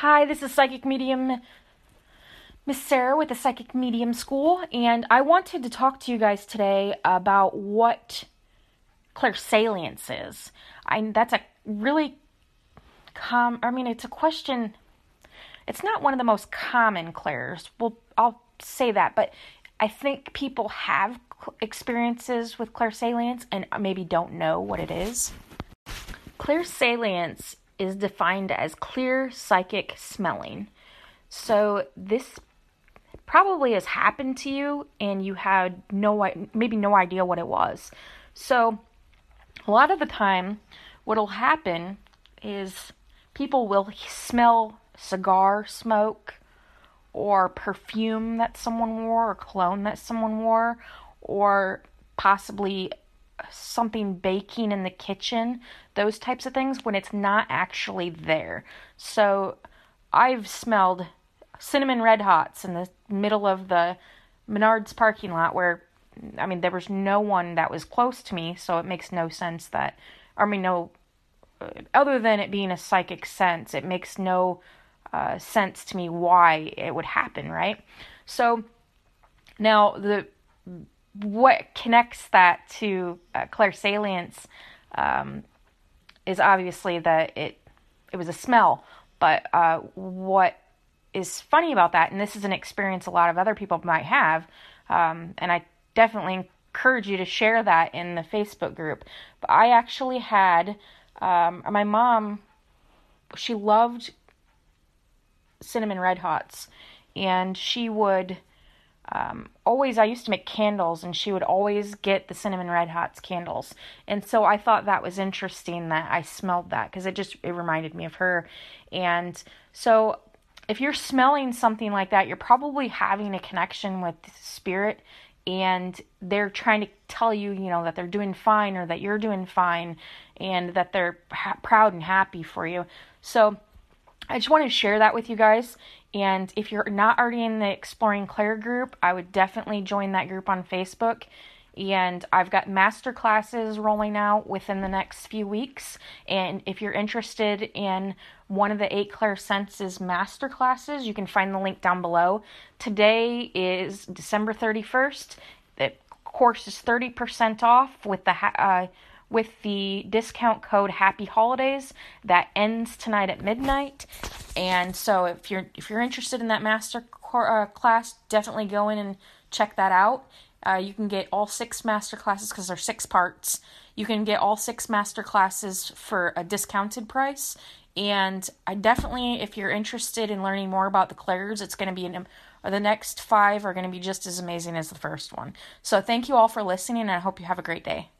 Hi, this is Psychic Medium Miss Sarah with the Psychic Medium School, and I wanted to talk to you guys today about what clairsalience is. I that's a really com I mean it's a question it's not one of the most common clairs. Well, I'll say that, but I think people have experiences with clairsalience and maybe don't know what it is. Clairsalience is defined as clear psychic smelling. So this probably has happened to you and you had no maybe no idea what it was. So a lot of the time what'll happen is people will smell cigar smoke or perfume that someone wore or cologne that someone wore or possibly something baking in the kitchen, those types of things when it's not actually there. So I've smelled cinnamon red hots in the middle of the Menards parking lot where I mean there was no one that was close to me, so it makes no sense that I mean no other than it being a psychic sense, it makes no uh, sense to me why it would happen, right? So now the what connects that to uh, clairsalience um, is obviously that it it was a smell, but uh, what is funny about that, and this is an experience a lot of other people might have, um, and I definitely encourage you to share that in the Facebook group. But I actually had um, my mom, she loved cinnamon red hots, and she would um, always I used to make candles and she would always get the cinnamon red hots candles. And so I thought that was interesting that I smelled that because it just it reminded me of her. And so if you're smelling something like that, you're probably having a connection with spirit and they're trying to tell you, you know, that they're doing fine or that you're doing fine and that they're ha- proud and happy for you. So I just want to share that with you guys. And if you're not already in the Exploring Claire group, I would definitely join that group on Facebook. And I've got master classes rolling out within the next few weeks. And if you're interested in one of the eight Claire Senses master classes, you can find the link down below. Today is December 31st. The course is 30% off with the uh, with the discount code Happy Holidays that ends tonight at midnight. And so if you're if you're interested in that master uh, class, definitely go in and check that out. Uh, you can get all six master classes because they're six parts. You can get all six master classes for a discounted price. And I definitely, if you're interested in learning more about the clairs, it's going to be an, the next five are going to be just as amazing as the first one. So thank you all for listening, and I hope you have a great day.